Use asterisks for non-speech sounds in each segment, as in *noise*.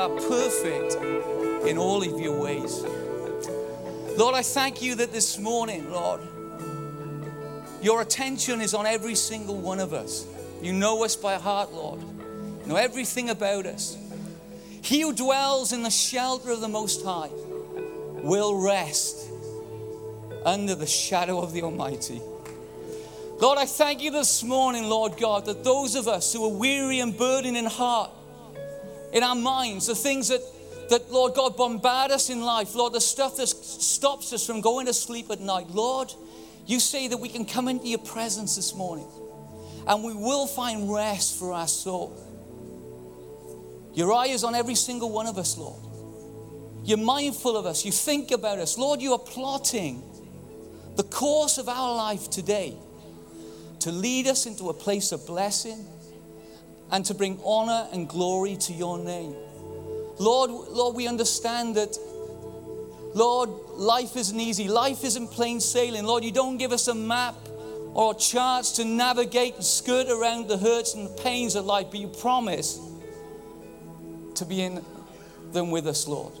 are perfect in all of your ways. Lord, I thank you that this morning, Lord, your attention is on every single one of us. You know us by heart, Lord. You know everything about us. He who dwells in the shelter of the Most High will rest under the shadow of the Almighty. Lord, I thank you this morning, Lord God, that those of us who are weary and burdened in heart, in our minds, the things that, that, Lord God, bombard us in life, Lord, the stuff that stops us from going to sleep at night, Lord, you say that we can come into your presence this morning and we will find rest for our soul. Your eye is on every single one of us, Lord. You're mindful of us. You think about us. Lord, you are plotting the course of our life today to lead us into a place of blessing and to bring honor and glory to your name. Lord, Lord, we understand that, Lord, life isn't easy. Life isn't plain sailing. Lord, you don't give us a map or charts to navigate and skirt around the hurts and the pains of life, but you promise to be in them with us, Lord.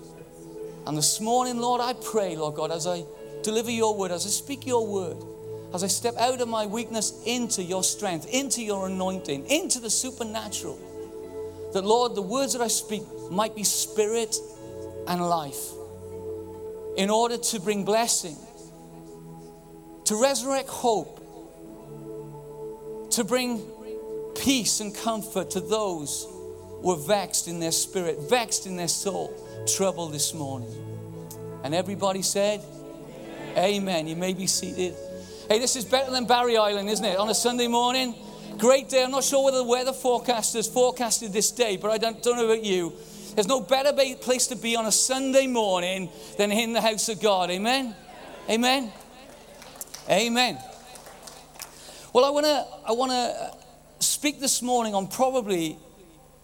And this morning, Lord, I pray, Lord God, as I deliver your word, as I speak your word, as I step out of my weakness into your strength, into your anointing, into the supernatural, that, Lord, the words that I speak might be spirit and life in order to bring blessing, to resurrect hope, to bring peace and comfort to those who are vexed in their spirit, vexed in their soul, troubled this morning. And everybody said, Amen. Amen. You may be seated. Hey, this is better than Barry Island, isn't it? On a Sunday morning. Great day. I'm not sure whether the weather forecasters forecasted this day, but I don't, don't know about you. There's no better place to be on a Sunday morning than in the house of God. Amen? Amen? Amen. Well, I want to I wanna speak this morning on probably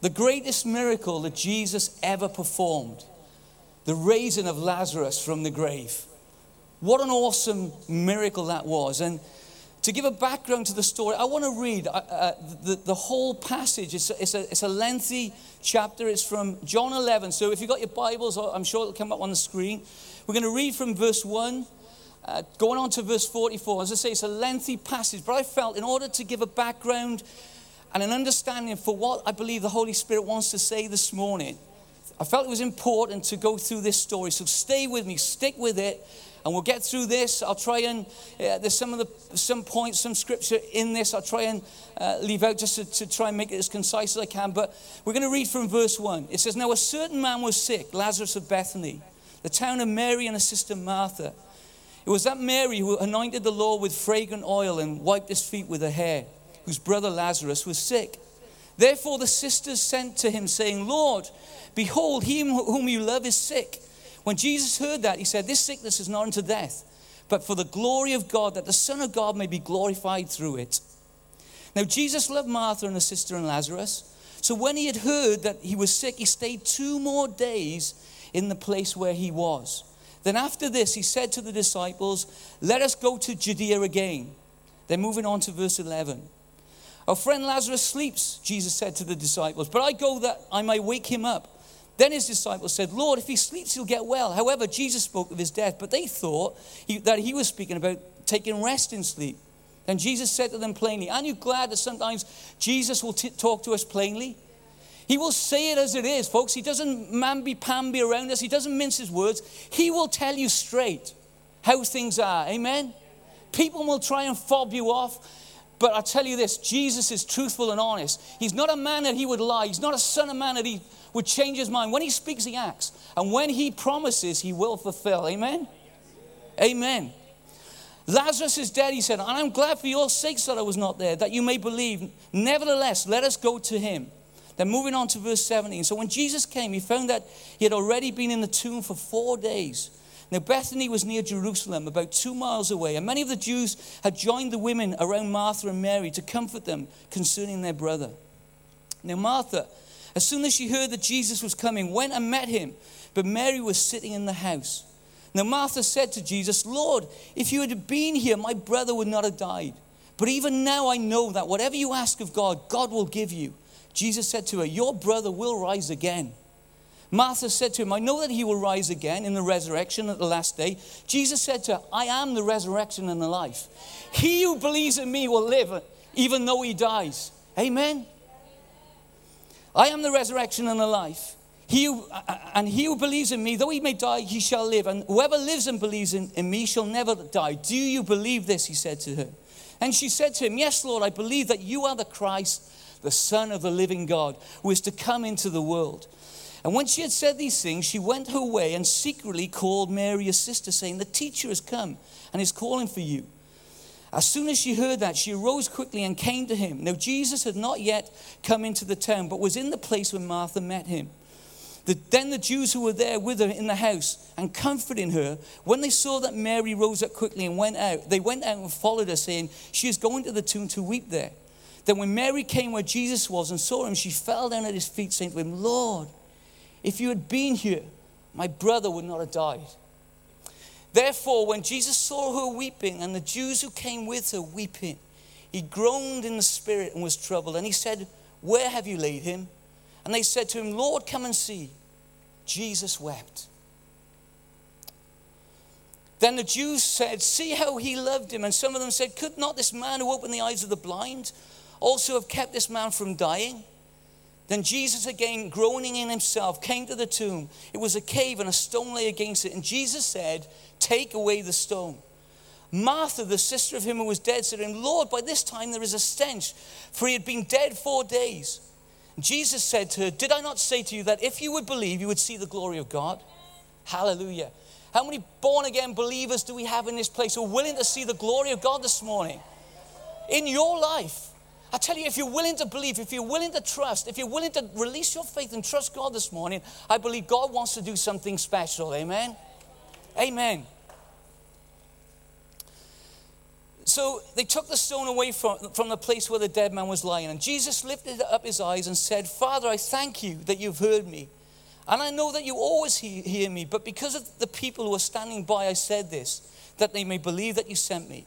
the greatest miracle that Jesus ever performed the raising of Lazarus from the grave. What an awesome miracle that was. And to give a background to the story, I want to read uh, uh, the, the whole passage. It's a, it's, a, it's a lengthy chapter. It's from John 11. So if you've got your Bibles, I'm sure it'll come up on the screen. We're going to read from verse 1. Uh, going on to verse 44, as I say, it's a lengthy passage, but I felt in order to give a background and an understanding for what I believe the Holy Spirit wants to say this morning, I felt it was important to go through this story. So stay with me, stick with it, and we'll get through this. I'll try and uh, there's some of the some points, some scripture in this. I'll try and uh, leave out just to, to, try and make it as concise as I can. But we're going to read from verse one. It says, "Now a certain man was sick, Lazarus of Bethany, the town of Mary and her sister Martha. It was that Mary who anointed the Lord with fragrant oil and wiped his feet with her hair, whose brother Lazarus was sick. Therefore the sisters sent to him, saying, Lord, behold, he whom you love is sick." When Jesus heard that, he said, This sickness is not unto death, but for the glory of God, that the Son of God may be glorified through it. Now, Jesus loved Martha and her sister and Lazarus. So when he had heard that he was sick, he stayed two more days in the place where he was. Then after this, he said to the disciples, Let us go to Judea again. Then moving on to verse 11. Our friend Lazarus sleeps, Jesus said to the disciples, but I go that I may wake him up. Then his disciples said, Lord, if he sleeps, he'll get well. However, Jesus spoke of his death, but they thought he, that he was speaking about taking rest in sleep. Then Jesus said to them plainly, Aren't you glad that sometimes Jesus will t- talk to us plainly? He will say it as it is, folks. He doesn't mamby-pamby around us. He doesn't mince his words. He will tell you straight how things are. Amen? People will try and fob you off. But I tell you this Jesus is truthful and honest. He's not a man that he would lie. He's not a son of man that he would change his mind. When he speaks, he acts. And when he promises, he will fulfill. Amen? Amen. Lazarus is dead, he said, and I'm glad for your sakes that I was not there, that you may believe. Nevertheless, let us go to him. Then moving on to verse 17. So when Jesus came, he found that he had already been in the tomb for four days. Now, Bethany was near Jerusalem, about two miles away, and many of the Jews had joined the women around Martha and Mary to comfort them concerning their brother. Now, Martha as soon as she heard that Jesus was coming, went and met him. But Mary was sitting in the house. Now Martha said to Jesus, Lord, if you had been here, my brother would not have died. But even now I know that whatever you ask of God, God will give you. Jesus said to her, Your brother will rise again. Martha said to him, I know that he will rise again in the resurrection at the last day. Jesus said to her, I am the resurrection and the life. He who believes in me will live even though he dies. Amen. I am the resurrection and the life. He who, uh, uh, and he who believes in me, though he may die, he shall live. And whoever lives and believes in, in me shall never die. Do you believe this? He said to her. And she said to him, Yes, Lord, I believe that you are the Christ, the Son of the living God, who is to come into the world. And when she had said these things, she went her way and secretly called Mary, her sister, saying, The teacher has come and is calling for you. As soon as she heard that, she arose quickly and came to him. Now, Jesus had not yet come into the town, but was in the place where Martha met him. The, then the Jews who were there with her in the house and comforting her, when they saw that Mary rose up quickly and went out, they went out and followed her, saying, She is going to the tomb to weep there. Then when Mary came where Jesus was and saw him, she fell down at his feet, saying to him, Lord, if you had been here, my brother would not have died. Therefore, when Jesus saw her weeping and the Jews who came with her weeping, he groaned in the spirit and was troubled. And he said, Where have you laid him? And they said to him, Lord, come and see. Jesus wept. Then the Jews said, See how he loved him. And some of them said, Could not this man who opened the eyes of the blind also have kept this man from dying? Then Jesus, again groaning in himself, came to the tomb. It was a cave and a stone lay against it. And Jesus said, Take away the stone. Martha, the sister of him who was dead, said to him, Lord, by this time there is a stench, for he had been dead four days. Jesus said to her, Did I not say to you that if you would believe, you would see the glory of God? Hallelujah. How many born again believers do we have in this place who are willing to see the glory of God this morning? In your life. I tell you, if you're willing to believe, if you're willing to trust, if you're willing to release your faith and trust God this morning, I believe God wants to do something special. Amen. Amen. So they took the stone away from, from the place where the dead man was lying. And Jesus lifted up his eyes and said, Father, I thank you that you've heard me. And I know that you always hear me, but because of the people who are standing by, I said this, that they may believe that you sent me.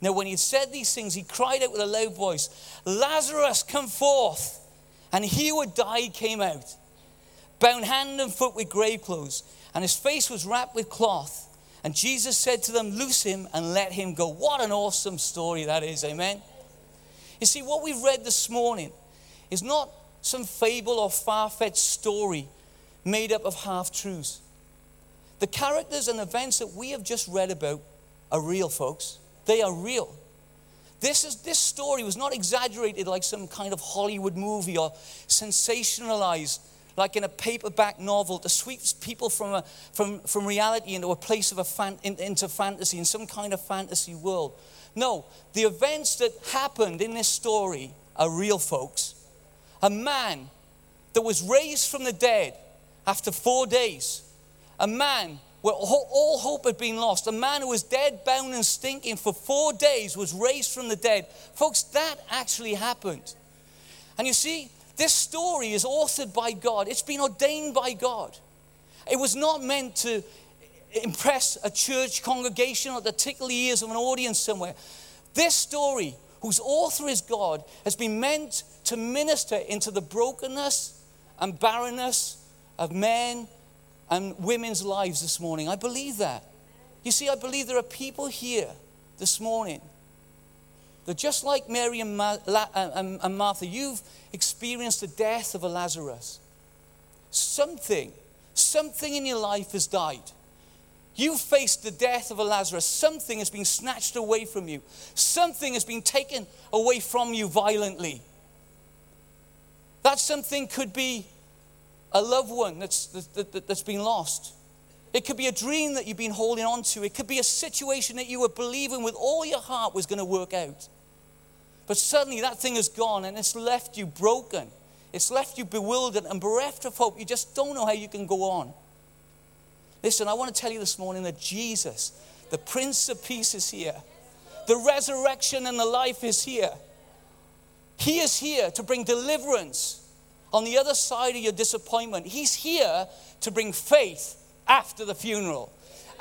Now, when he had said these things, he cried out with a loud voice, Lazarus, come forth. And he who had died came out, bound hand and foot with grave clothes, and his face was wrapped with cloth. And Jesus said to them, Loose him and let him go. What an awesome story that is, amen? You see, what we've read this morning is not some fable or far fetched story made up of half truths. The characters and events that we have just read about are real, folks. They are real. This, is, this story was not exaggerated like some kind of Hollywood movie or sensationalized like in a paperback novel to sweep people from, a, from, from reality into a place of a fan, in, into fantasy, in some kind of fantasy world. No, the events that happened in this story are real, folks. A man that was raised from the dead after four days, a man where all hope had been lost. A man who was dead, bound, and stinking for four days was raised from the dead. Folks, that actually happened. And you see, this story is authored by God, it's been ordained by God. It was not meant to impress a church congregation or the tickly ears of an audience somewhere. This story, whose author is God, has been meant to minister into the brokenness and barrenness of men and women's lives this morning. I believe that. You see, I believe there are people here this morning that just like Mary and, uh, Martha, you've experienced the death of a Lazarus. Something, something in your life has died. You faced the death of a Lazarus. Something has been snatched away from you. Something has been taken away from you violently. That something could be a loved one that's, that, that's been lost. It could be a dream that you've been holding on to. It could be a situation that you were believing with all your heart was going to work out. But suddenly that thing is gone and it's left you broken. It's left you bewildered and bereft of hope. You just don't know how you can go on. Listen, I want to tell you this morning that Jesus, the Prince of Peace, is here. The resurrection and the life is here. He is here to bring deliverance on the other side of your disappointment. He's here to bring faith after the funeral.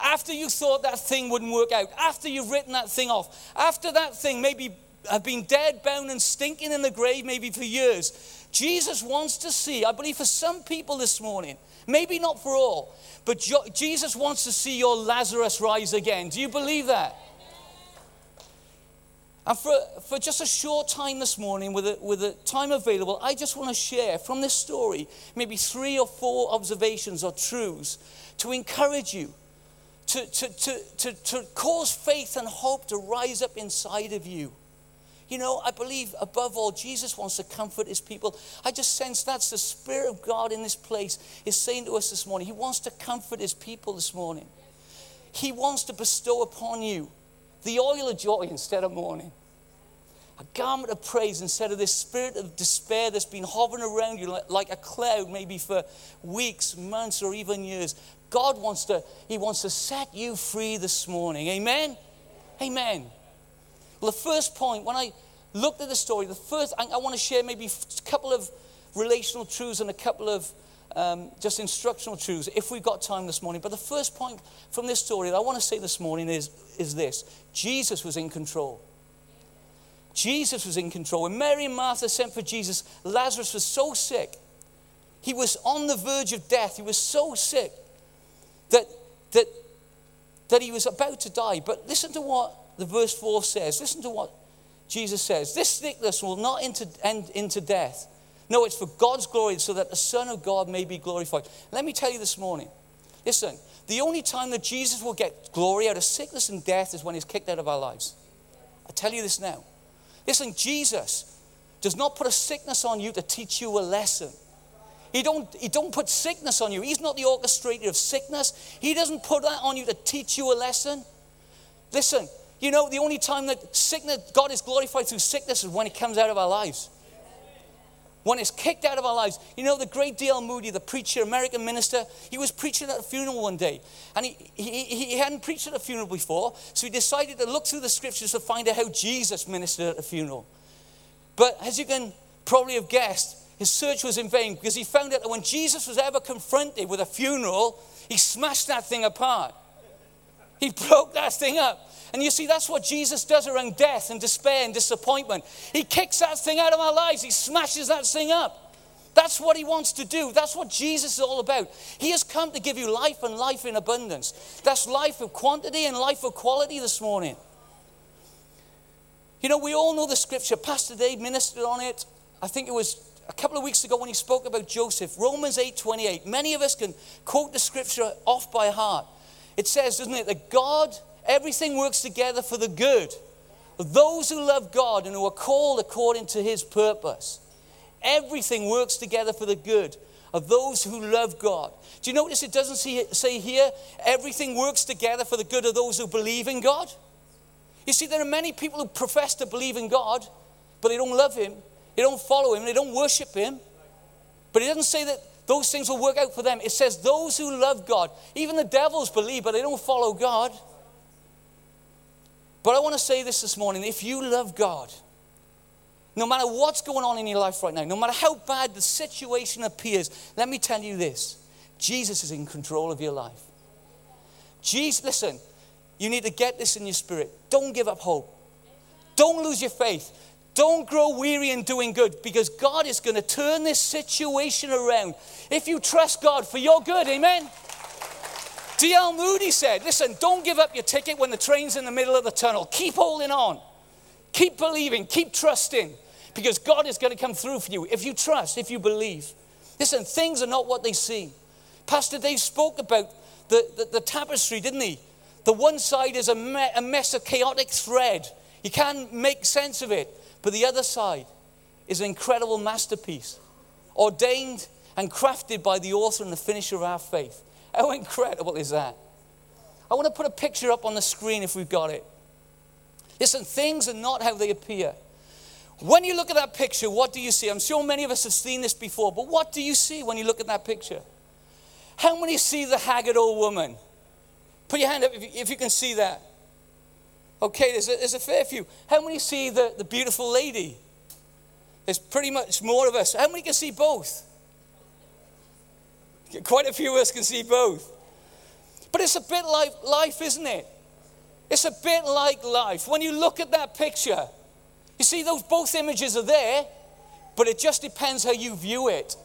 After you thought that thing wouldn't work out, after you've written that thing off, after that thing maybe have been dead, bound, and stinking in the grave maybe for years. Jesus wants to see, I believe for some people this morning, maybe not for all, but Jesus wants to see your Lazarus rise again. Do you believe that? And for, for just a short time this morning, with the with a time available, I just want to share from this story maybe three or four observations or truths to encourage you, to, to, to, to, to cause faith and hope to rise up inside of you. You know, I believe above all, Jesus wants to comfort his people. I just sense that's the Spirit of God in this place is saying to us this morning. He wants to comfort his people this morning. He wants to bestow upon you the oil of joy instead of mourning. A garment of praise instead of this spirit of despair that's been hovering around you like a cloud, maybe for weeks, months, or even years. God wants to, He wants to set you free this morning. Amen? Amen. Well, the first point, when I looked at the story, the first, I, I want to share maybe a couple of relational truths and a couple of um, just instructional truths if we've got time this morning. But the first point from this story that I want to say this morning is, is this Jesus was in control. Jesus was in control. When Mary and Martha sent for Jesus, Lazarus was so sick. He was on the verge of death. He was so sick that, that, that he was about to die. But listen to what the verse 4 says. Listen to what Jesus says. This sickness will not end into death. No, it's for God's glory, so that the Son of God may be glorified. Let me tell you this morning. Listen, the only time that Jesus will get glory out of sickness and death is when he's kicked out of our lives. I tell you this now. Listen, Jesus does not put a sickness on you to teach you a lesson. He don't, he don't put sickness on you. He's not the orchestrator of sickness. He doesn't put that on you to teach you a lesson. Listen, you know, the only time that sickness, God is glorified through sickness is when it comes out of our lives. When it's kicked out of our lives. You know, the great D.L. Moody, the preacher, American minister, he was preaching at a funeral one day. And he, he, he hadn't preached at a funeral before, so he decided to look through the scriptures to find out how Jesus ministered at a funeral. But as you can probably have guessed, his search was in vain because he found out that when Jesus was ever confronted with a funeral, he smashed that thing apart. He broke that thing up. And you see, that's what Jesus does around death and despair and disappointment. He kicks that thing out of our lives, He smashes that thing up. That's what He wants to do. That's what Jesus is all about. He has come to give you life and life in abundance. That's life of quantity and life of quality this morning. You know, we all know the scripture. Pastor Dave ministered on it. I think it was a couple of weeks ago when he spoke about Joseph. Romans 8 28. Many of us can quote the scripture off by heart. It says, doesn't it, that God Everything works together for the good of those who love God and who are called according to his purpose. Everything works together for the good of those who love God. Do you notice it doesn't say here, everything works together for the good of those who believe in God? You see, there are many people who profess to believe in God, but they don't love Him, they don't follow Him, they don't worship Him. But it doesn't say that those things will work out for them. It says those who love God, even the devils believe, but they don't follow God. But I want to say this this morning if you love God, no matter what's going on in your life right now, no matter how bad the situation appears, let me tell you this Jesus is in control of your life. Jesus, listen, you need to get this in your spirit. Don't give up hope. Don't lose your faith. Don't grow weary in doing good because God is going to turn this situation around if you trust God for your good. Amen. D.L. Moody said, listen, don't give up your ticket when the train's in the middle of the tunnel. Keep holding on. Keep believing. Keep trusting. Because God is going to come through for you if you trust, if you believe. Listen, things are not what they seem. Pastor Dave spoke about the, the, the tapestry, didn't he? The one side is a, me, a mess of chaotic thread. You can't make sense of it. But the other side is an incredible masterpiece, ordained and crafted by the author and the finisher of our faith. How incredible is that? I want to put a picture up on the screen if we've got it. Listen, things are not how they appear. When you look at that picture, what do you see? I'm sure many of us have seen this before, but what do you see when you look at that picture? How many see the haggard old woman? Put your hand up if you, if you can see that. Okay, there's a, there's a fair few. How many see the, the beautiful lady? There's pretty much more of us. How many can see both? Quite a few of us can see both. But it's a bit like life, isn't it? It's a bit like life. When you look at that picture, You see, those both images are there, but it just depends how you view it.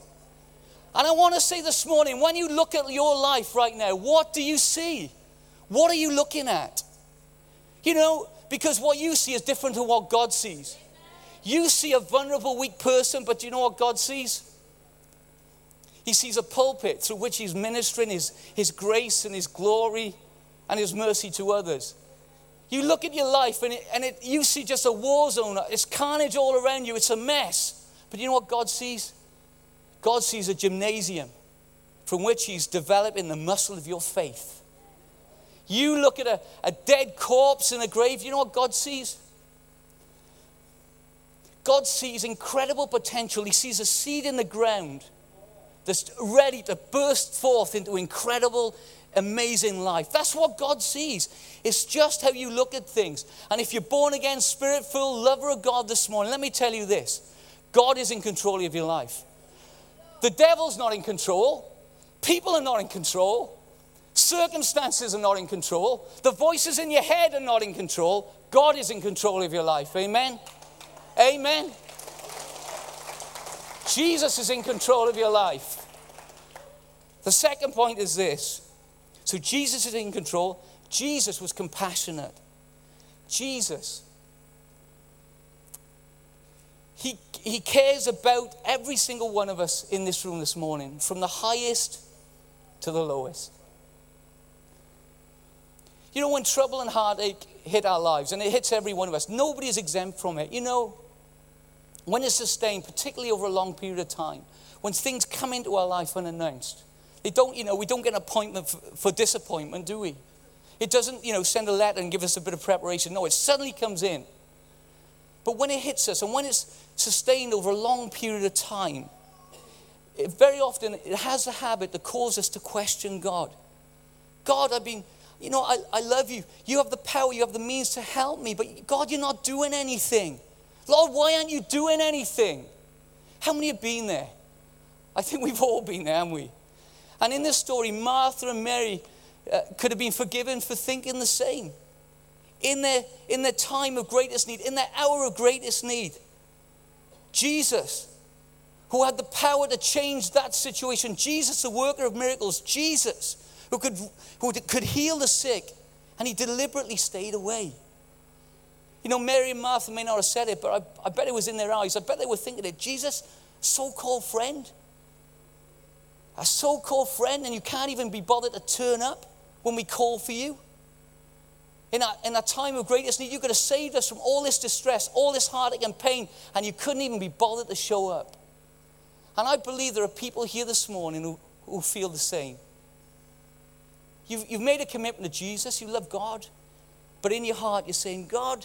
And I want to say this morning when you look at your life right now, what do you see? What are you looking at? You know, because what you see is different to what God sees. You see a vulnerable, weak person, but do you know what God sees? He sees a pulpit through which he's ministering his, his grace and his glory and his mercy to others. You look at your life and, it, and it, you see just a war zone. It's carnage all around you. It's a mess. But you know what God sees? God sees a gymnasium from which He's developing the muscle of your faith. You look at a, a dead corpse in a grave, you know what God sees? God sees incredible potential. He sees a seed in the ground that's ready to burst forth into incredible, amazing life. That's what God sees. It's just how you look at things. And if you're born again, spirit filled, lover of God this morning, let me tell you this God is in control of your life. The devil's not in control. People are not in control. Circumstances are not in control. The voices in your head are not in control. God is in control of your life. Amen. Amen. Jesus is in control of your life. The second point is this. So Jesus is in control. Jesus was compassionate. Jesus he, he cares about every single one of us in this room this morning, from the highest to the lowest. You know, when trouble and heartache hit our lives, and it hits every one of us, nobody is exempt from it. You know, when it's sustained, particularly over a long period of time, when things come into our life unannounced, they don't, you know, we don't get an appointment for, for disappointment, do we? It doesn't, you know, send a letter and give us a bit of preparation. No, it suddenly comes in. But when it hits us and when it's sustained over a long period of time, it very often it has a habit to cause us to question God. God, I've been, you know, I, I love you. You have the power, you have the means to help me, but God, you're not doing anything. Lord, why aren't you doing anything? How many have been there? I think we've all been there, haven't we? And in this story, Martha and Mary uh, could have been forgiven for thinking the same in their, in their time of greatest need, in their hour of greatest need. Jesus, who had the power to change that situation, Jesus, the worker of miracles, Jesus, who could, who could heal the sick, and he deliberately stayed away. You know, Mary and Martha may not have said it, but I, I bet it was in their eyes. I bet they were thinking it. Jesus, so called friend, a so called friend, and you can't even be bothered to turn up when we call for you. In a, in a time of greatest need, you could have saved us from all this distress, all this heartache and pain, and you couldn't even be bothered to show up. And I believe there are people here this morning who, who feel the same. You've, you've made a commitment to Jesus, you love God, but in your heart you're saying, God,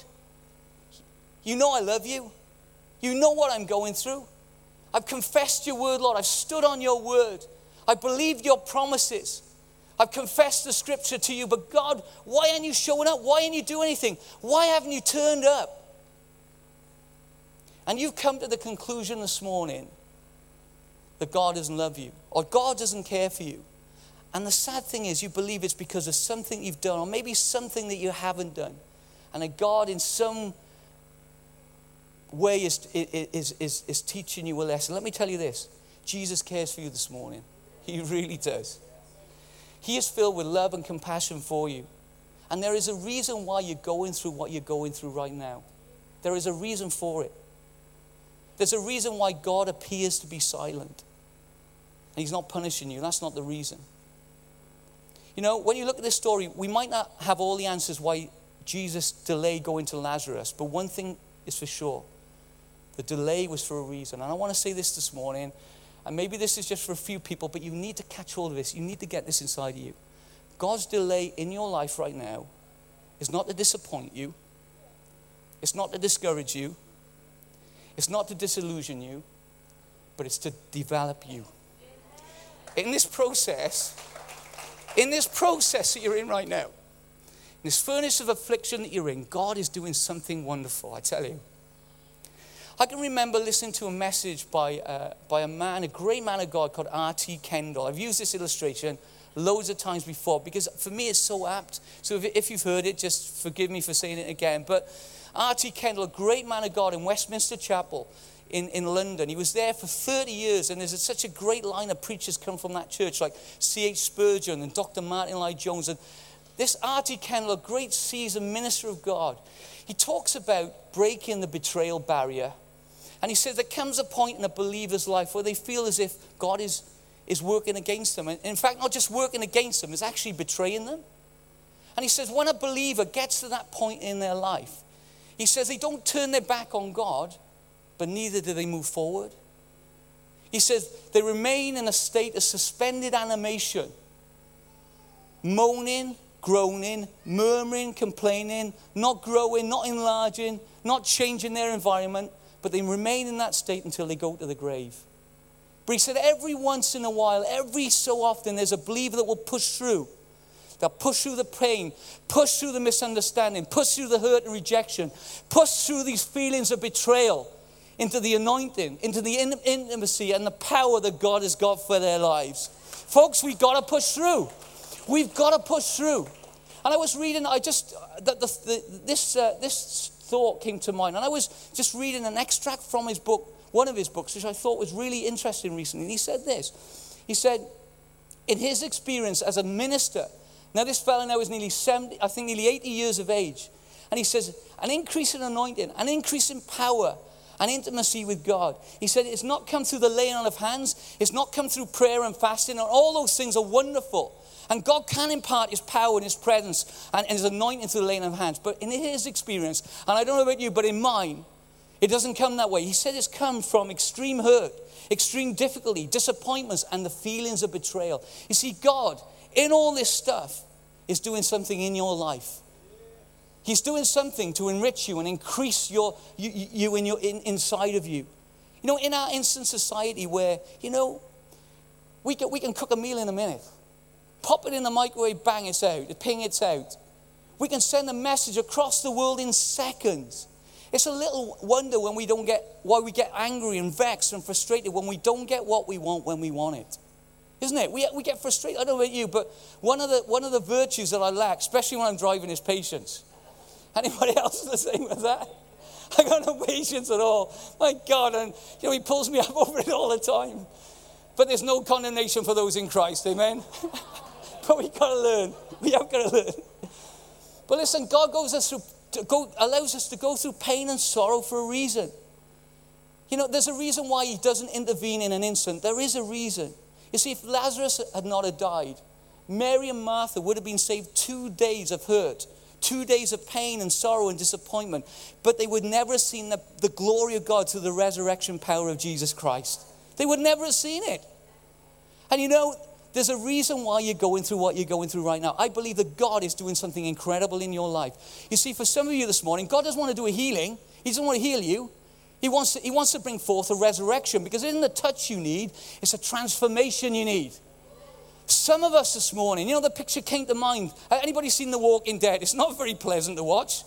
you know I love you. You know what I'm going through. I've confessed your word, Lord. I've stood on your word. I believed your promises. I've confessed the scripture to you, but God, why aren't you showing up? Why aren't you doing anything? Why haven't you turned up? And you've come to the conclusion this morning that God doesn't love you or God doesn't care for you. And the sad thing is, you believe it's because of something you've done or maybe something that you haven't done. And a God, in some way, is, is, is, is teaching you a lesson. Let me tell you this Jesus cares for you this morning. He really does. He is filled with love and compassion for you. And there is a reason why you're going through what you're going through right now. There is a reason for it. There's a reason why God appears to be silent. He's not punishing you. That's not the reason. You know, when you look at this story, we might not have all the answers why Jesus delayed going to Lazarus, but one thing is for sure the delay was for a reason. And I want to say this this morning and maybe this is just for a few people, but you need to catch all of this. You need to get this inside of you. God's delay in your life right now is not to disappoint you, it's not to discourage you, it's not to disillusion you, but it's to develop you. In this process, in this process that you're in right now, in this furnace of affliction that you're in, God is doing something wonderful, I tell you. I can remember listening to a message by, uh, by a man, a great man of God called R.T. Kendall. I've used this illustration loads of times before because for me it's so apt. So if, if you've heard it, just forgive me for saying it again. But R.T. Kendall, a great man of God in Westminster Chapel in, in London. He was there for 30 years, and there's such a great line of preachers come from that church, like C.H. Spurgeon and Dr. Martyn Lloyd-Jones. And this R.T. Kendall, a great seasoned minister of God, he talks about breaking the betrayal barrier. And he says there comes a point in a believer's life where they feel as if God is, is working against them. And in fact, not just working against them, it's actually betraying them. And he says when a believer gets to that point in their life, he says they don't turn their back on God, but neither do they move forward. He says they remain in a state of suspended animation, moaning, groaning, murmuring, complaining, not growing, not enlarging, not changing their environment, but they remain in that state until they go to the grave. But he said every once in a while, every so often, there's a believer that will push through. They'll push through the pain, push through the misunderstanding, push through the hurt and rejection, push through these feelings of betrayal into the anointing, into the intimacy and the power that God has got for their lives. Folks, we've got to push through. We've got to push through. And I was reading, I just, the, the, the, this, uh, this thought came to mind. And I was just reading an extract from his book, one of his books, which I thought was really interesting recently. And he said this He said, in his experience as a minister, now this fellow now is nearly 70, I think nearly 80 years of age. And he says, an increase in anointing, an increase in power, and intimacy with God. He said, It's not come through the laying on of hands, it's not come through prayer and fasting, and all those things are wonderful. And God can impart His power and His presence and, His anointing through the laying on of hands. But in His experience, and I don't know about you, but in mine, it doesn't come that way. He said it's come from extreme hurt, extreme difficulty, disappointments, and the feelings of betrayal. You see, God, in all this stuff, is doing something in your life. He's doing something to enrich you and increase your, you, you in your, in, inside of you. You know, in our instant society where, you know, we can, we can cook a meal in a minute, pop it in the microwave, bang, it's out, ping, it's out. We can send a message across the world in seconds. It's a little wonder when we don't get, why we get angry and vexed and frustrated when we don't get what we want when we want it. Isn't it? We, we get frustrated. I don't know about you, but one of, the, one of the virtues that I lack, especially when I'm driving, is patience. Anybody else the same with that? *laughs* I got no patience at all. My God, and you know, he pulls me *laughs* up over it all the time. But there's no condemnation for those in Christ, amen? *laughs* but we got to learn. We have got to learn. But listen, God goes us through, go, allows us to go through pain and sorrow for a reason. You know, there's a reason why he doesn't intervene in an instant. There is a reason. You see, if Lazarus had not have died, Mary and Martha would have been saved two days of hurt two days of pain and sorrow and disappointment, but they would never have seen the, the glory of God through the resurrection power of Jesus Christ. They would never have seen it. And you know, there's a reason why you're going through what you're going through right now. I believe that God is doing something incredible in your life. You see, for some of you this morning, God doesn't want to do a healing, He doesn't want to heal you. He wants to, he wants to bring forth a resurrection because it isn't the touch you need, it's a transformation you need. Some of us this morning, you know, the picture came to mind. Uh, anybody seen The Walking Dead? It's not very pleasant to watch.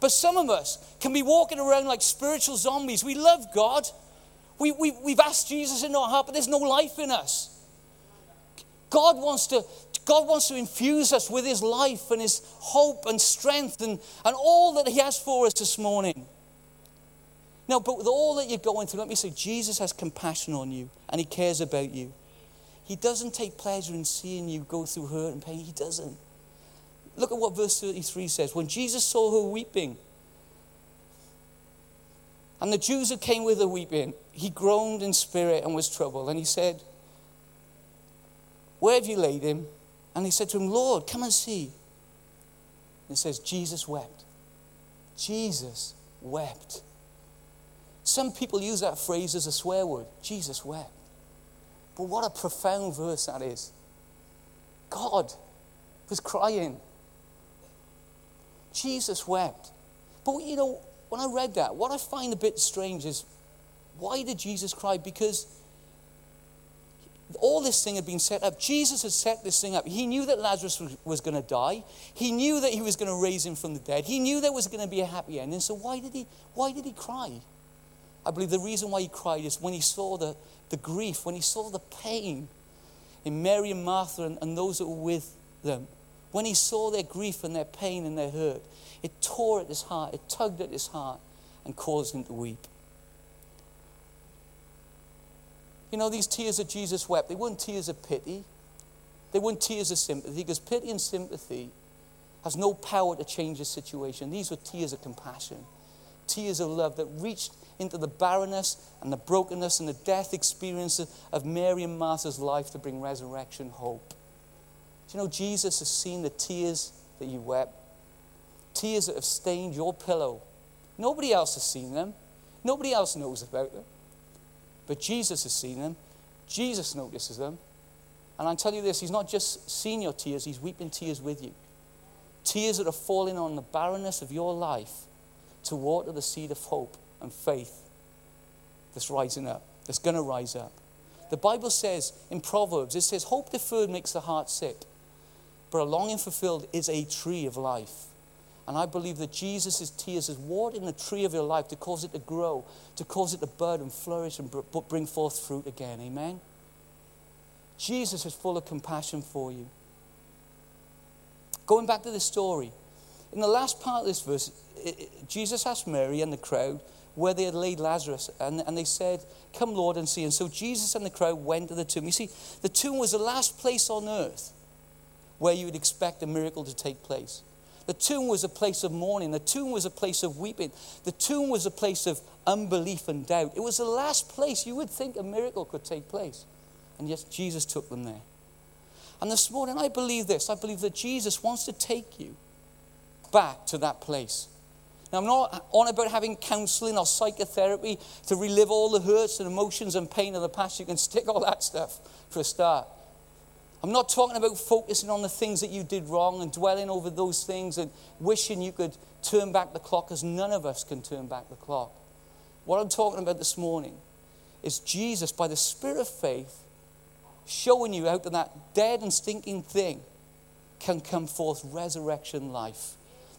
But some of us can be walking around like spiritual zombies. We love God. We, we, we've asked Jesus in our heart, but there's no life in us. God wants to, God wants to infuse us with his life and his hope and strength and, and all that he has for us this morning. Now, but with all that you're going through, let me say, Jesus has compassion on you and he cares about you. He doesn't take pleasure in seeing you go through hurt and pain. He doesn't. Look at what verse 33 says. When Jesus saw her weeping, and the Jews who came with her weeping, he groaned in spirit and was troubled. And he said, Where have you laid him? And he said to him, Lord, come and see. And it says, Jesus wept. Jesus wept. Some people use that phrase as a swear word. Jesus wept. But what a profound verse that is. God was crying. Jesus wept. But you know, when I read that, what I find a bit strange is why did Jesus cry? Because all this thing had been set up. Jesus had set this thing up. He knew that Lazarus was going to die. He knew that he was going to raise him from the dead. He knew there was going to be a happy ending. So why did he why did he cry? I believe the reason why he cried is when he saw the, the grief, when he saw the pain in Mary and Martha and, and those that were with them, when he saw their grief and their pain and their hurt, it tore at his heart, it tugged at his heart and caused him to weep. You know, these tears that Jesus wept, they weren't tears of pity. They weren't tears of sympathy, because pity and sympathy has no power to change the situation. These were tears of compassion, tears of love that reached into the barrenness and the brokenness and the death experience of Mary and Martha's life to bring resurrection hope. Do you know Jesus has seen the tears that you wept? Tears that have stained your pillow. Nobody else has seen them. Nobody else knows about them. But Jesus has seen them. Jesus notices them. And I tell you this, He's not just seen your tears, He's weeping tears with you. Tears that are falling on the barrenness of your life to water the seed of hope and faith that's rising up, that's going to rise up. The Bible says in Proverbs, it says, Hope deferred makes the heart sick, but a longing fulfilled is a tree of life. And I believe that Jesus' tears is watering the tree of your life to cause it to grow, to cause it to bud and flourish and bring forth fruit again. Amen? Jesus is full of compassion for you. Going back to this story, in the last part of this verse, Jesus asked Mary and the crowd where they had laid Lazarus, and, and they said, Come, Lord, and see. And so Jesus and the crowd went to the tomb. You see, the tomb was the last place on earth where you would expect a miracle to take place. The tomb was a place of mourning. The tomb was a place of weeping. The tomb was a place of unbelief and doubt. It was the last place you would think a miracle could take place. And yet Jesus took them there. And this morning, I believe this. I believe that Jesus wants to take you back to that place. Now, I'm not on about having counseling or psychotherapy to relive all the hurts and emotions and pain of the past. You can stick all that stuff for a start. I'm not talking about focusing on the things that you did wrong and dwelling over those things and wishing you could turn back the clock, because none of us can turn back the clock. What I'm talking about this morning is Jesus, by the Spirit of faith, showing you out of that dead and stinking thing can come forth resurrection life.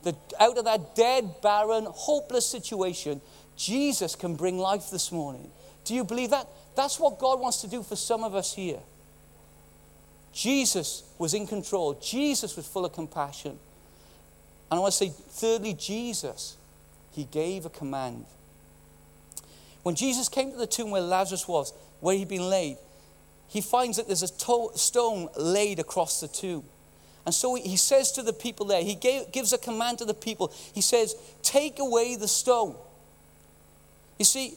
That out of that dead, barren, hopeless situation, Jesus can bring life this morning. Do you believe that? That's what God wants to do for some of us here. Jesus was in control. Jesus was full of compassion. And I want to say, thirdly, Jesus, he gave a command. When Jesus came to the tomb where Lazarus was, where he'd been laid, he finds that there's a to- stone laid across the tomb. And so he says to the people there, he gave, gives a command to the people. He says, Take away the stone. You see,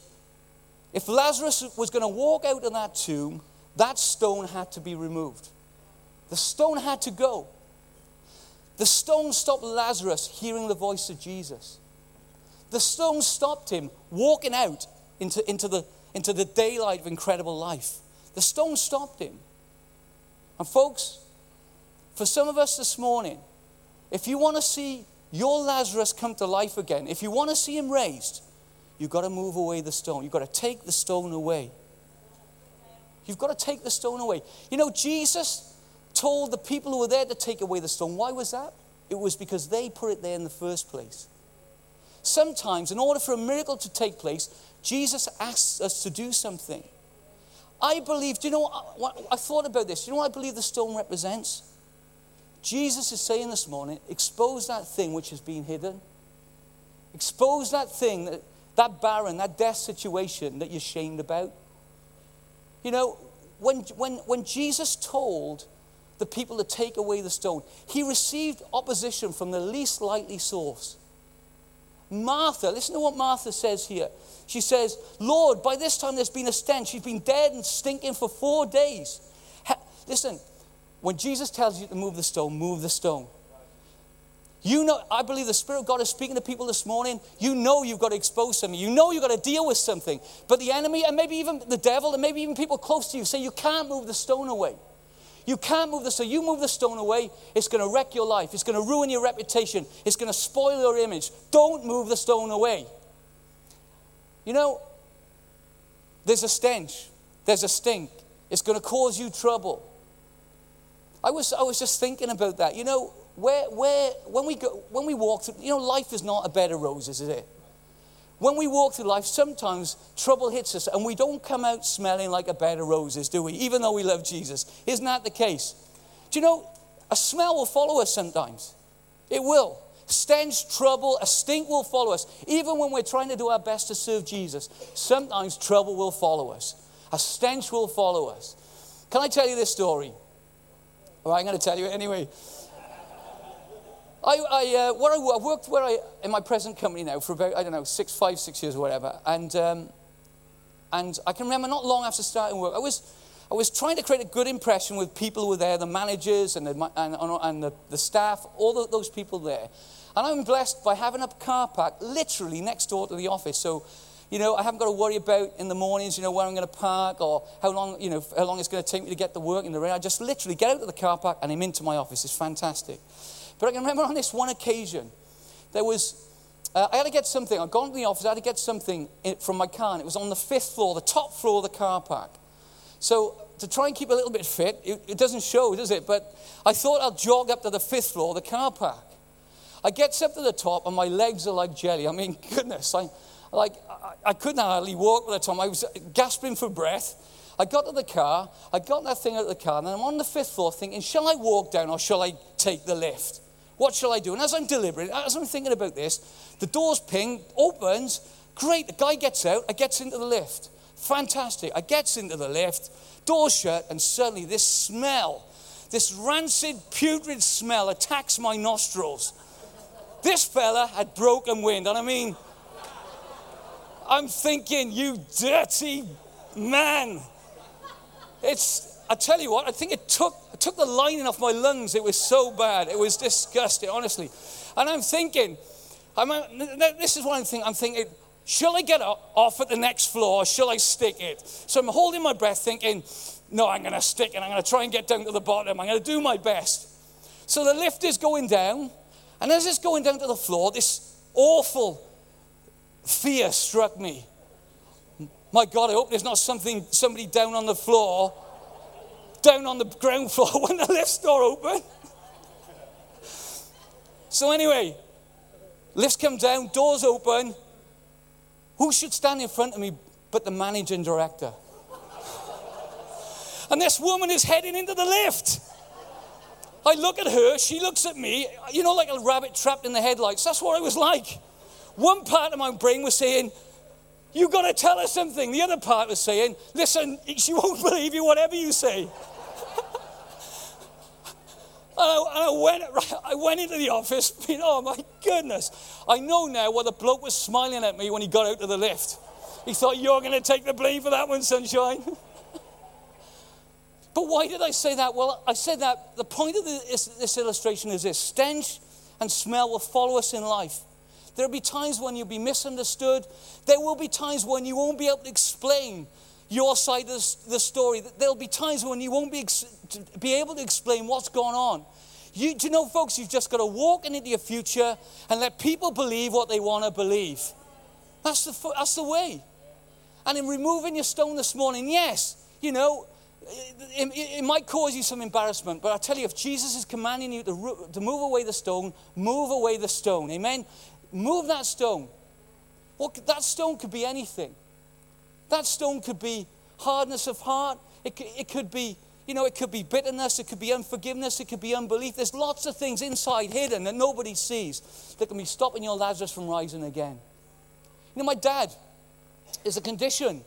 if Lazarus was going to walk out of that tomb, that stone had to be removed. The stone had to go. The stone stopped Lazarus hearing the voice of Jesus. The stone stopped him walking out into, into, the, into the daylight of incredible life. The stone stopped him. And, folks, for some of us this morning, if you want to see your Lazarus come to life again, if you want to see him raised, you've got to move away the stone. You've got to take the stone away. You've got to take the stone away. You know, Jesus told the people who were there to take away the stone. Why was that? It was because they put it there in the first place. Sometimes, in order for a miracle to take place, Jesus asks us to do something. I believe, do you know what? I thought about this. Do you know what I believe the stone represents? Jesus is saying this morning expose that thing which has been hidden. Expose that thing, that, that barren, that death situation that you're shamed about. You know, when, when, when Jesus told the people to take away the stone. He received opposition from the least likely source. Martha, listen to what Martha says here. She says, Lord, by this time there's been a stench. She's been dead and stinking for four days. Listen, when Jesus tells you to move the stone, move the stone. You know, I believe the Spirit of God is speaking to people this morning. You know you've got to expose something. You know you've got to deal with something. But the enemy, and maybe even the devil, and maybe even people close to you, say you can't move the stone away. You can't move the stone. You move the stone away, it's going to wreck your life. It's going to ruin your reputation. It's going to spoil your image. Don't move the stone away. You know, there's a stench, there's a stink. It's going to cause you trouble. I was, I was just thinking about that. You know, where, where, when, we go, when we walk through, you know, life is not a bed of roses, is it? When we walk through life, sometimes trouble hits us and we don't come out smelling like a bed of roses, do we? Even though we love Jesus. Isn't that the case? Do you know, A smell will follow us sometimes. It will. Stench, trouble, a stink will follow us. Even when we're trying to do our best to serve Jesus, sometimes trouble will follow us. A stench will follow us. Can I tell you this story? Well, I'm going to tell you anyway. I, I, uh, where I, I, worked where I, in my present company now for about, I don't know, six, five, six years or whatever. And, um, and I can remember not long after starting work, I was, I was trying to create a good impression with people who were there, the managers and the, and, and the, the staff, all the, those people there. And I'm blessed by having a car park literally next door to the office. So, you know, I haven't got to worry about in the mornings, you know, where I'm going to park or how long, you know, how long it's going to take me to get to work in the rain. I just literally get out of the car park and I'm into my office. It's fantastic. But I can remember on this one occasion, there was, uh, I had to get something. I'd gone to the office, I had to get something from my car, and it was on the fifth floor, the top floor of the car park. So to try and keep a little bit fit, it, it doesn't show, does it? But I thought I'll jog up to the fifth floor of the car park. I get up to the top, and my legs are like jelly. I mean, *laughs* goodness, I, like, I, I couldn't hardly walk at the time. I was gasping for breath. I got to the car, I got that thing out of the car, and I'm on the fifth floor thinking, shall I walk down or shall I take the lift? What shall I do? And as I'm deliberating, as I'm thinking about this, the door's ping, opens. Great, the guy gets out. I gets into the lift. Fantastic. I gets into the lift, door shut, and suddenly this smell, this rancid, putrid smell attacks my nostrils. This fella had broken wind. And I mean, I'm thinking, you dirty man. It's I tell you what, I think it took, it took the lining off my lungs. It was so bad. It was disgusting, honestly. And I'm thinking, I'm, uh, this is one I'm. I'm thinking, shall I get off at the next floor or shall I stick it? So I'm holding my breath thinking, no, I'm going to stick it. I'm going to try and get down to the bottom. I'm going to do my best. So the lift is going down. And as it's going down to the floor, this awful fear struck me. My God, I hope there's not something, somebody down on the floor down on the ground *laughs* floor when the lift door open. so, anyway, lifts come down, doors open. Who should stand in front of me but the managing director? and this woman is heading into the lift. I look at her, she looks at me, you know, like a rabbit trapped in the headlights. That's what I was like. One part of my brain was saying, "You've got to tell her something. The other part was saying, Listen, she won't *laughs* believe you, whatever you say. *laughs* And I, and I, went, *laughs* I went into the office, thinking, oh my goodness. I know now why the bloke was smiling at me when he got out of the lift. He thought, you're going to take the blame for that one, sunshine. but why did I say that? Well, I said that the point of this, this illustration is this stench and smell will follow us in life. There'll be times when you'll be misunderstood. There will be times when you won't be able to explain your side of the story. There'll be times when you won't be, be able to explain what's going on. You, do you know, folks, you've just got to walk into your future and let people believe what they want to believe. That's the, that's the way. And in removing your stone this morning, yes, you know, it, it, it, might cause you some embarrassment, but I tell you, if Jesus is commanding you to, to move away the stone, move away the stone. Amen? Move that stone. Well, that stone could be anything. That stone could be hardness of heart. It could, it could be, you know, it could be bitterness. It could be unforgiveness. It could be unbelief. There's lots of things inside hidden that nobody sees that can be stopping your Lazarus from rising again. You know, my dad is a condition,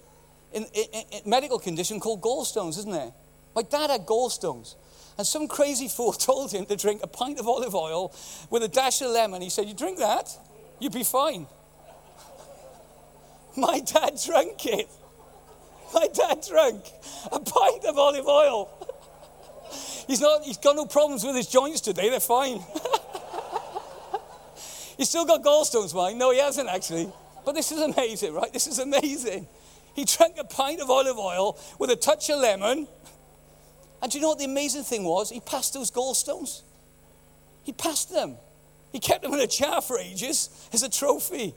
in, in, in medical condition called gallstones, isn't there? My dad had gallstones. And some crazy *laughs* fool told him to drink a pint of olive oil with a dash of lemon. He said, You drink that, you'll be fine. My dad drank it. My dad drank a pint of olive oil. He's, not, he's got no problems with his joints today, they're fine. *laughs* he's still got gallstones, mine. No, he hasn't actually. But this is amazing, right? This is amazing. He drank a pint of olive oil with a touch of lemon. And do you know what the amazing thing was? He passed those gallstones. He passed them. He kept them in a jar for ages as a trophy.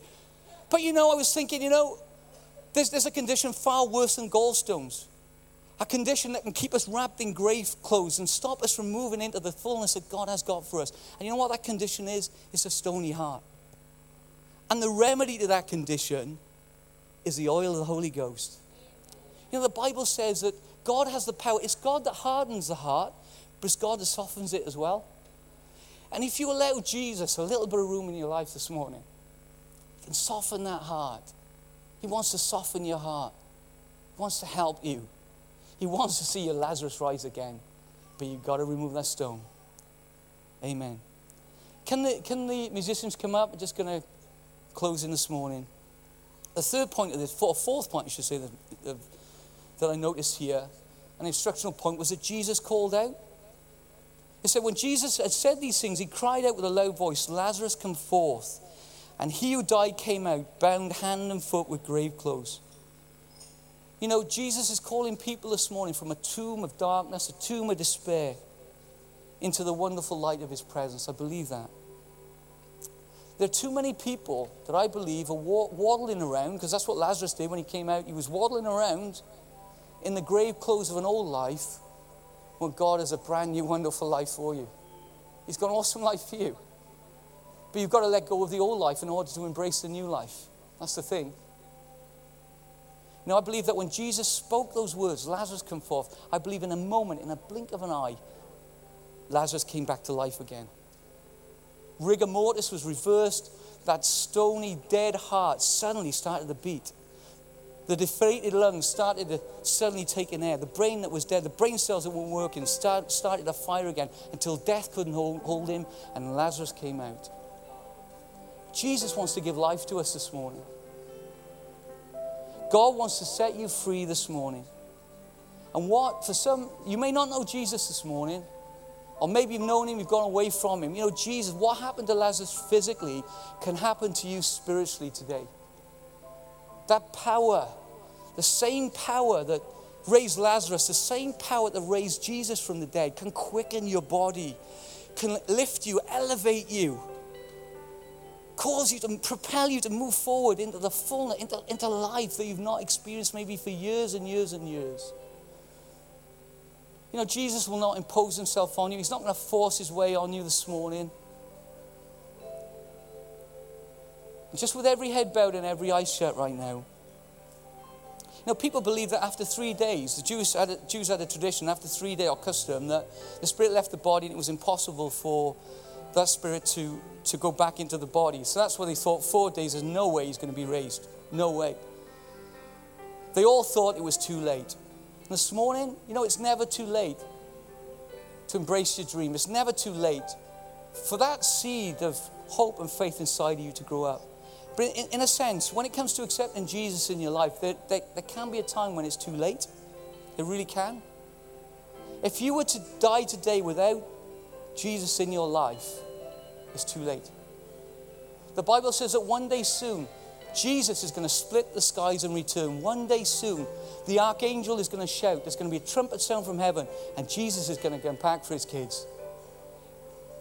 But you know, I was thinking, you know, there's, there's a condition far worse than gallstones. A condition that can keep us wrapped in grave clothes and stop us from moving into the fullness that God has got for us. And you know what that condition is? It's a stony heart. And the remedy to that condition is the oil of the Holy Ghost. You know, the Bible says that God has the power. It's God that hardens the heart, but it's God that softens it as well. And if you allow Jesus a little bit of room in your life this morning, He can soften that heart. He wants to soften your heart. He wants to help you. He wants to see your Lazarus rise again. But you've got to remove that stone. Amen. Can the, can the musicians come up? I'm just going to close in this morning. The third point of this, or fourth point, I should say, that, that I noticed here, an instructional point, was that Jesus called out. He said, when Jesus had said these things, he cried out with a loud voice, Lazarus, come forth. And he who died came out, bound hand and foot with grave clothes. You know, Jesus is calling people this morning from a tomb of darkness, a tomb of despair, into the wonderful light of his presence. I believe that. There are too many people that I believe are waddling around, because that's what Lazarus did when he came out. He was waddling around in the grave clothes of an old life when God has a brand new, wonderful life for you. He's got an awesome life for you. But you've got to let go of the old life in order to embrace the new life. That's the thing. Now, I believe that when Jesus spoke those words, Lazarus come forth, I believe in a moment, in a blink of an eye, Lazarus came back to life again. Rigor mortis was reversed. That stony, dead heart suddenly started to beat. The deflated lungs started to suddenly take in air. The brain that was dead, the brain cells that weren't working, start, started to fire again until death couldn't hold, hold him and Lazarus came out. Jesus wants to give life to us this morning. God wants to set you free this morning. And what, for some, you may not know Jesus this morning, or maybe you've known him, you've gone away from him. You know, Jesus, what happened to Lazarus physically can happen to you spiritually today. That power, the same power that raised Lazarus, the same power that raised Jesus from the dead, can quicken your body, can lift you, elevate you cause you to propel you to move forward into the fullness, into, into life that you've not experienced maybe for years and years and years. You know, Jesus will not impose himself on you, He's not going to force His way on you this morning. Just with every head bowed and every eye shut right now. Know, people believe that after three days, the Jews had a, Jews had a tradition, after three day or custom, that the spirit left the body and it was impossible for that spirit to, to go back into the body. So that's why they thought four days, there's no way he's going to be raised. No way. They all thought it was too late. This morning, you know, it's never too late to embrace your dream. It's never too late for that seed of hope and faith inside of you to grow up. But in, in a sense, when it comes to accepting Jesus in your life, there, there, there can be a time when it's too late. It really can. If you were to die today without Jesus in your life, it's too late. The Bible says that one day soon, Jesus is going to split the skies and return. One day soon, the archangel is going to shout. There's going to be a trumpet sound from heaven, and Jesus is going to come back for his kids.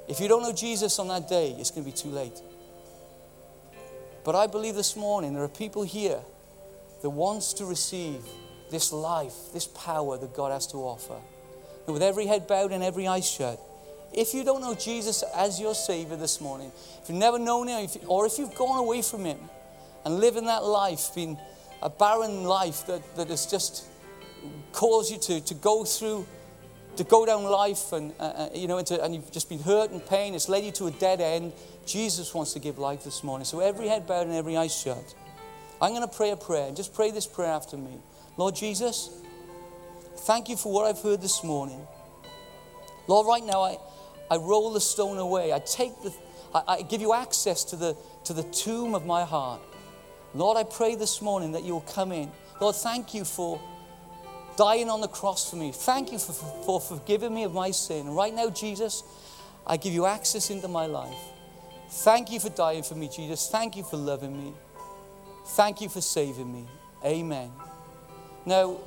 If you don't know Jesus on that day, it's going to be too late. But I believe this morning there are people here that wants to receive this life, this power that God has to offer. And with every head bowed and every eye shut, if you don't know Jesus as your Savior this morning, if you've never known Him, or if you've gone away from Him and living that life, been a barren life that, that has just caused you to, to go through, to go down life and, uh, uh, you know, into, and you've just been hurt and pain, it's led you to a dead end, Jesus wants to give life this morning. So every head bowed and every eye shut. I'm going to pray a prayer. Just pray this prayer after me. Lord Jesus, thank you for what I've heard this morning. Lord, right now I, I roll the stone away. I take the, I, I give you access to the, to the tomb of my heart. Lord, I pray this morning that you'll come in. Lord, thank you for dying on the cross for me. Thank you for, for, for forgiving me of my sin. Right now, Jesus, I give you access into my life. Thank you for dying for me, Jesus. Thank you for loving me. Thank you for saving me. Amen. Now,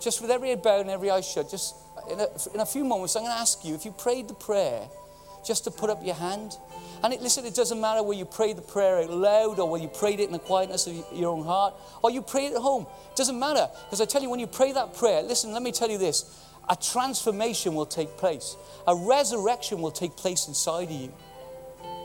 just with every head bowed and every eye shut, just in a, in a few moments, I'm going to ask you if you prayed the prayer, just to put up your hand. And it, listen, it doesn't matter whether you prayed the prayer out loud or whether you prayed it in the quietness of your own heart or you pray it at home. It doesn't matter. Because I tell you, when you pray that prayer, listen, let me tell you this a transformation will take place, a resurrection will take place inside of you.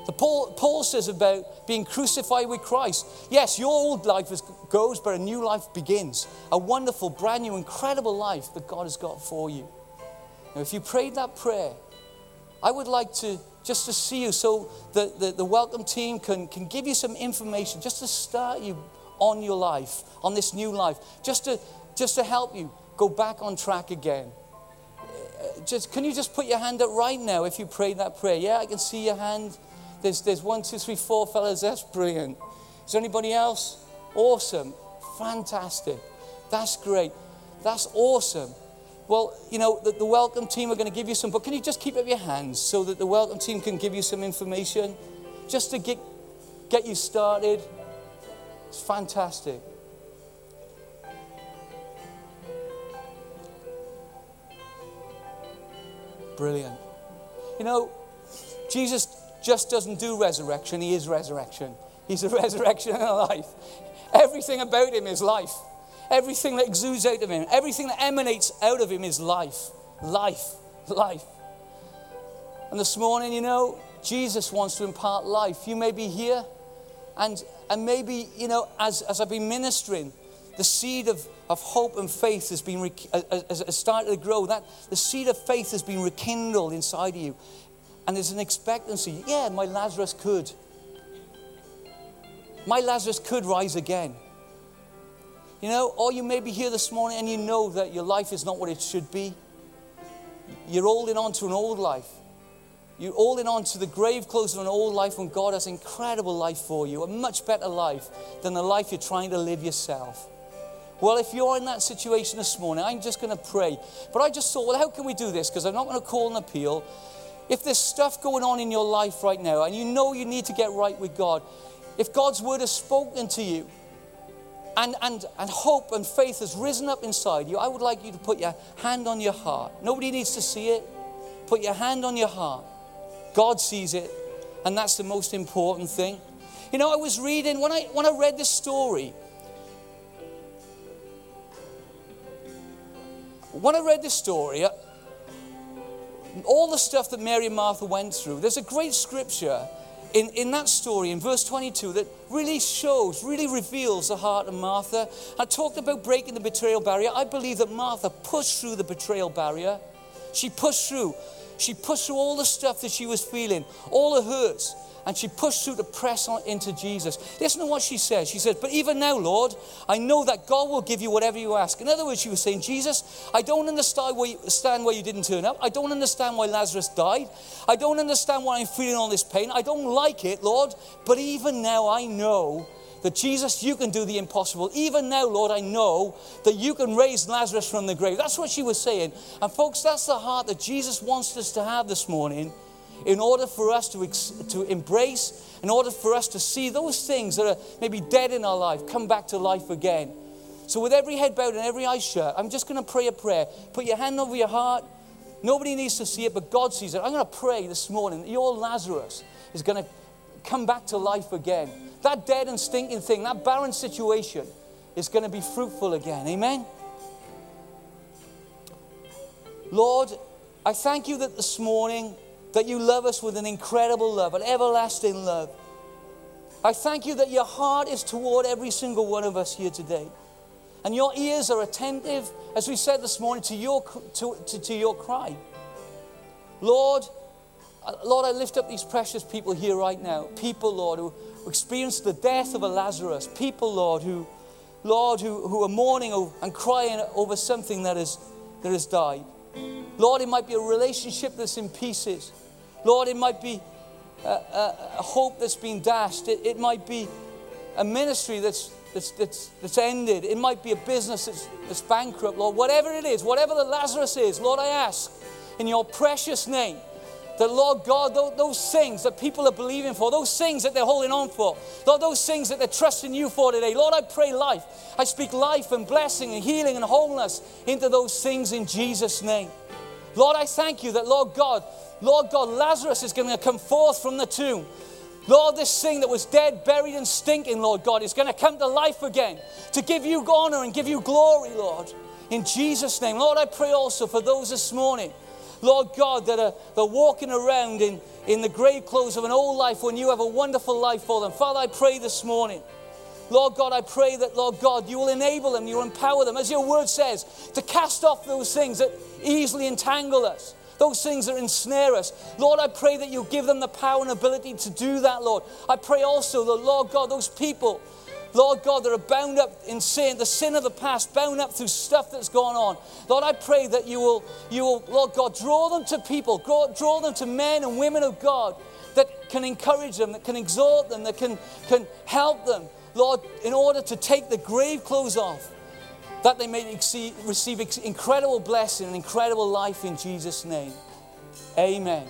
The Paul, Paul says about being crucified with Christ. Yes, your old life is, goes, but a new life begins. A wonderful, brand new, incredible life that God has got for you. Now, if you prayed that prayer, I would like to just to see you so the, the, the welcome team can, can give you some information just to start you on your life, on this new life, just to, just to help you go back on track again. Uh, just, can you just put your hand up right now if you prayed that prayer? Yeah, I can see your hand. There's, there's one, two, three, four fellas. That's brilliant. Is there anybody else? Awesome. Fantastic. That's great. That's awesome. Well, you know, the, the welcome team are going to give you some, but can you just keep up your hands so that the welcome team can give you some information just to get, get you started? It's fantastic. Brilliant. You know, Jesus just doesn't do resurrection, he is resurrection. He's a *laughs* resurrection and a life. Everything about him is life. Everything that exudes out of him, everything that emanates out of him is life. Life. Life. And this morning, you know, Jesus wants to impart life. You may be here, and, and maybe, you know, as, as I've been ministering, the seed of, of hope and faith has been uh, uh, has, has started to grow. That the seed of faith has been rekindled inside of you, and there's an expectancy. Yeah, my Lazarus could. My Lazarus could rise again. You know, or you may be here this morning and you know that your life is not what it should be. You're holding on to an old life. You're holding on to the grave clothes of an old life when God has incredible life for you, a much better life than the life you're trying to live yourself. Well, if you're in that situation this morning, I'm just going to pray. But I just thought, well, how can we do this? Because I'm not going to call an appeal. If there's stuff going on in your life right now and you know you need to get right with God, if God's word has spoken to you, and, and, and hope and faith has risen up inside you, I would like you to put your hand on your heart. Nobody needs to see it. Put your hand on your heart. God sees it, and that's the most important thing. You know, I was reading, when I, when I read this story, when I read this story, uh, all the stuff that Mary and Martha went through, there's a great scripture in, in that story, in verse 22, that really shows, really reveals the heart of Martha. I talked about breaking the betrayal barrier. I believe that Martha pushed through the betrayal barrier. She pushed through. She pushed through all the stuff that she was feeling, all the hurts and she pushed through to press on into Jesus. Listen to what she says. She says, But even now, Lord, I know that God will give you whatever you ask. In other words, she was saying, Jesus, I don't understand why you, you didn't turn up. I don't understand why Lazarus died. I don't understand why I'm feeling all this pain. I don't like it, Lord. But even now, I know that Jesus, you can do the impossible. Even now, Lord, I know that you can raise Lazarus from the grave. That's what she was saying. And folks, that's the heart that Jesus wants us to have this morning in order for us to, to embrace, in order for us to see those things that are maybe dead in our life come back to life again. So, with every head bowed and every eye shut, I'm just going to pray a prayer. Put your hand over your heart. Nobody needs to see it, but God sees it. I'm going to pray this morning that your Lazarus is going to come back to life again. That dead and stinking thing, that barren situation, is going to be fruitful again. Amen? Lord, I thank you that this morning that you love us with an incredible love, an everlasting love. I thank you that your heart is toward every single one of us here today. And your ears are attentive, as we said this morning, to your, to, to, to your cry. Lord, uh, Lord, I lift up these precious people here right now. People, Lord, who experienced the death of a Lazarus. People, Lord, who, Lord, who, who are mourning and crying over something that, is, that has died. Lord, it might be a relationship that's in pieces. Lord, it might be a, a, hope that's been dashed. It, it, might be a ministry that's, that's, that's, that's ended. It might be a business that's, that's bankrupt. Lord, whatever it is, whatever the Lazarus is, Lord, I ask in your precious name that, Lord God, those things that people are believing for, those things that they're holding on for, Lord, those things that they're trusting you for today, Lord, I pray life. I speak life and blessing and healing and wholeness into those things in Jesus' name. Lord, I thank you that, Lord God, Lord God, Lazarus is going to come forth from the tomb. Lord, this thing that was dead, buried, and stinking, Lord God, is going to come to life again to give you honor and give you glory, Lord. In Jesus' name. Lord, I pray also for those this morning, Lord God, that are, that are walking around in, in the grave clothes of an old life when you have a wonderful life for them. Father, I pray this morning Lord God, I pray that, Lord God, you will enable them, you will empower them, as your word says, to cast off those things that easily entangle us, those things that ensnare us. Lord, I pray that you give them the power and ability to do that, Lord. I pray also that, Lord God, those people, Lord God, that are bound up in sin, the sin of the past, bound up through stuff that's gone on. Lord, I pray that you will, you will, Lord God, draw them to people, draw, draw them to men and women of God that can encourage them, that can exhort them, that can, can help them Lord, in order to take the grave clothes off, that they may receive incredible blessing and incredible life in Jesus' name. Amen.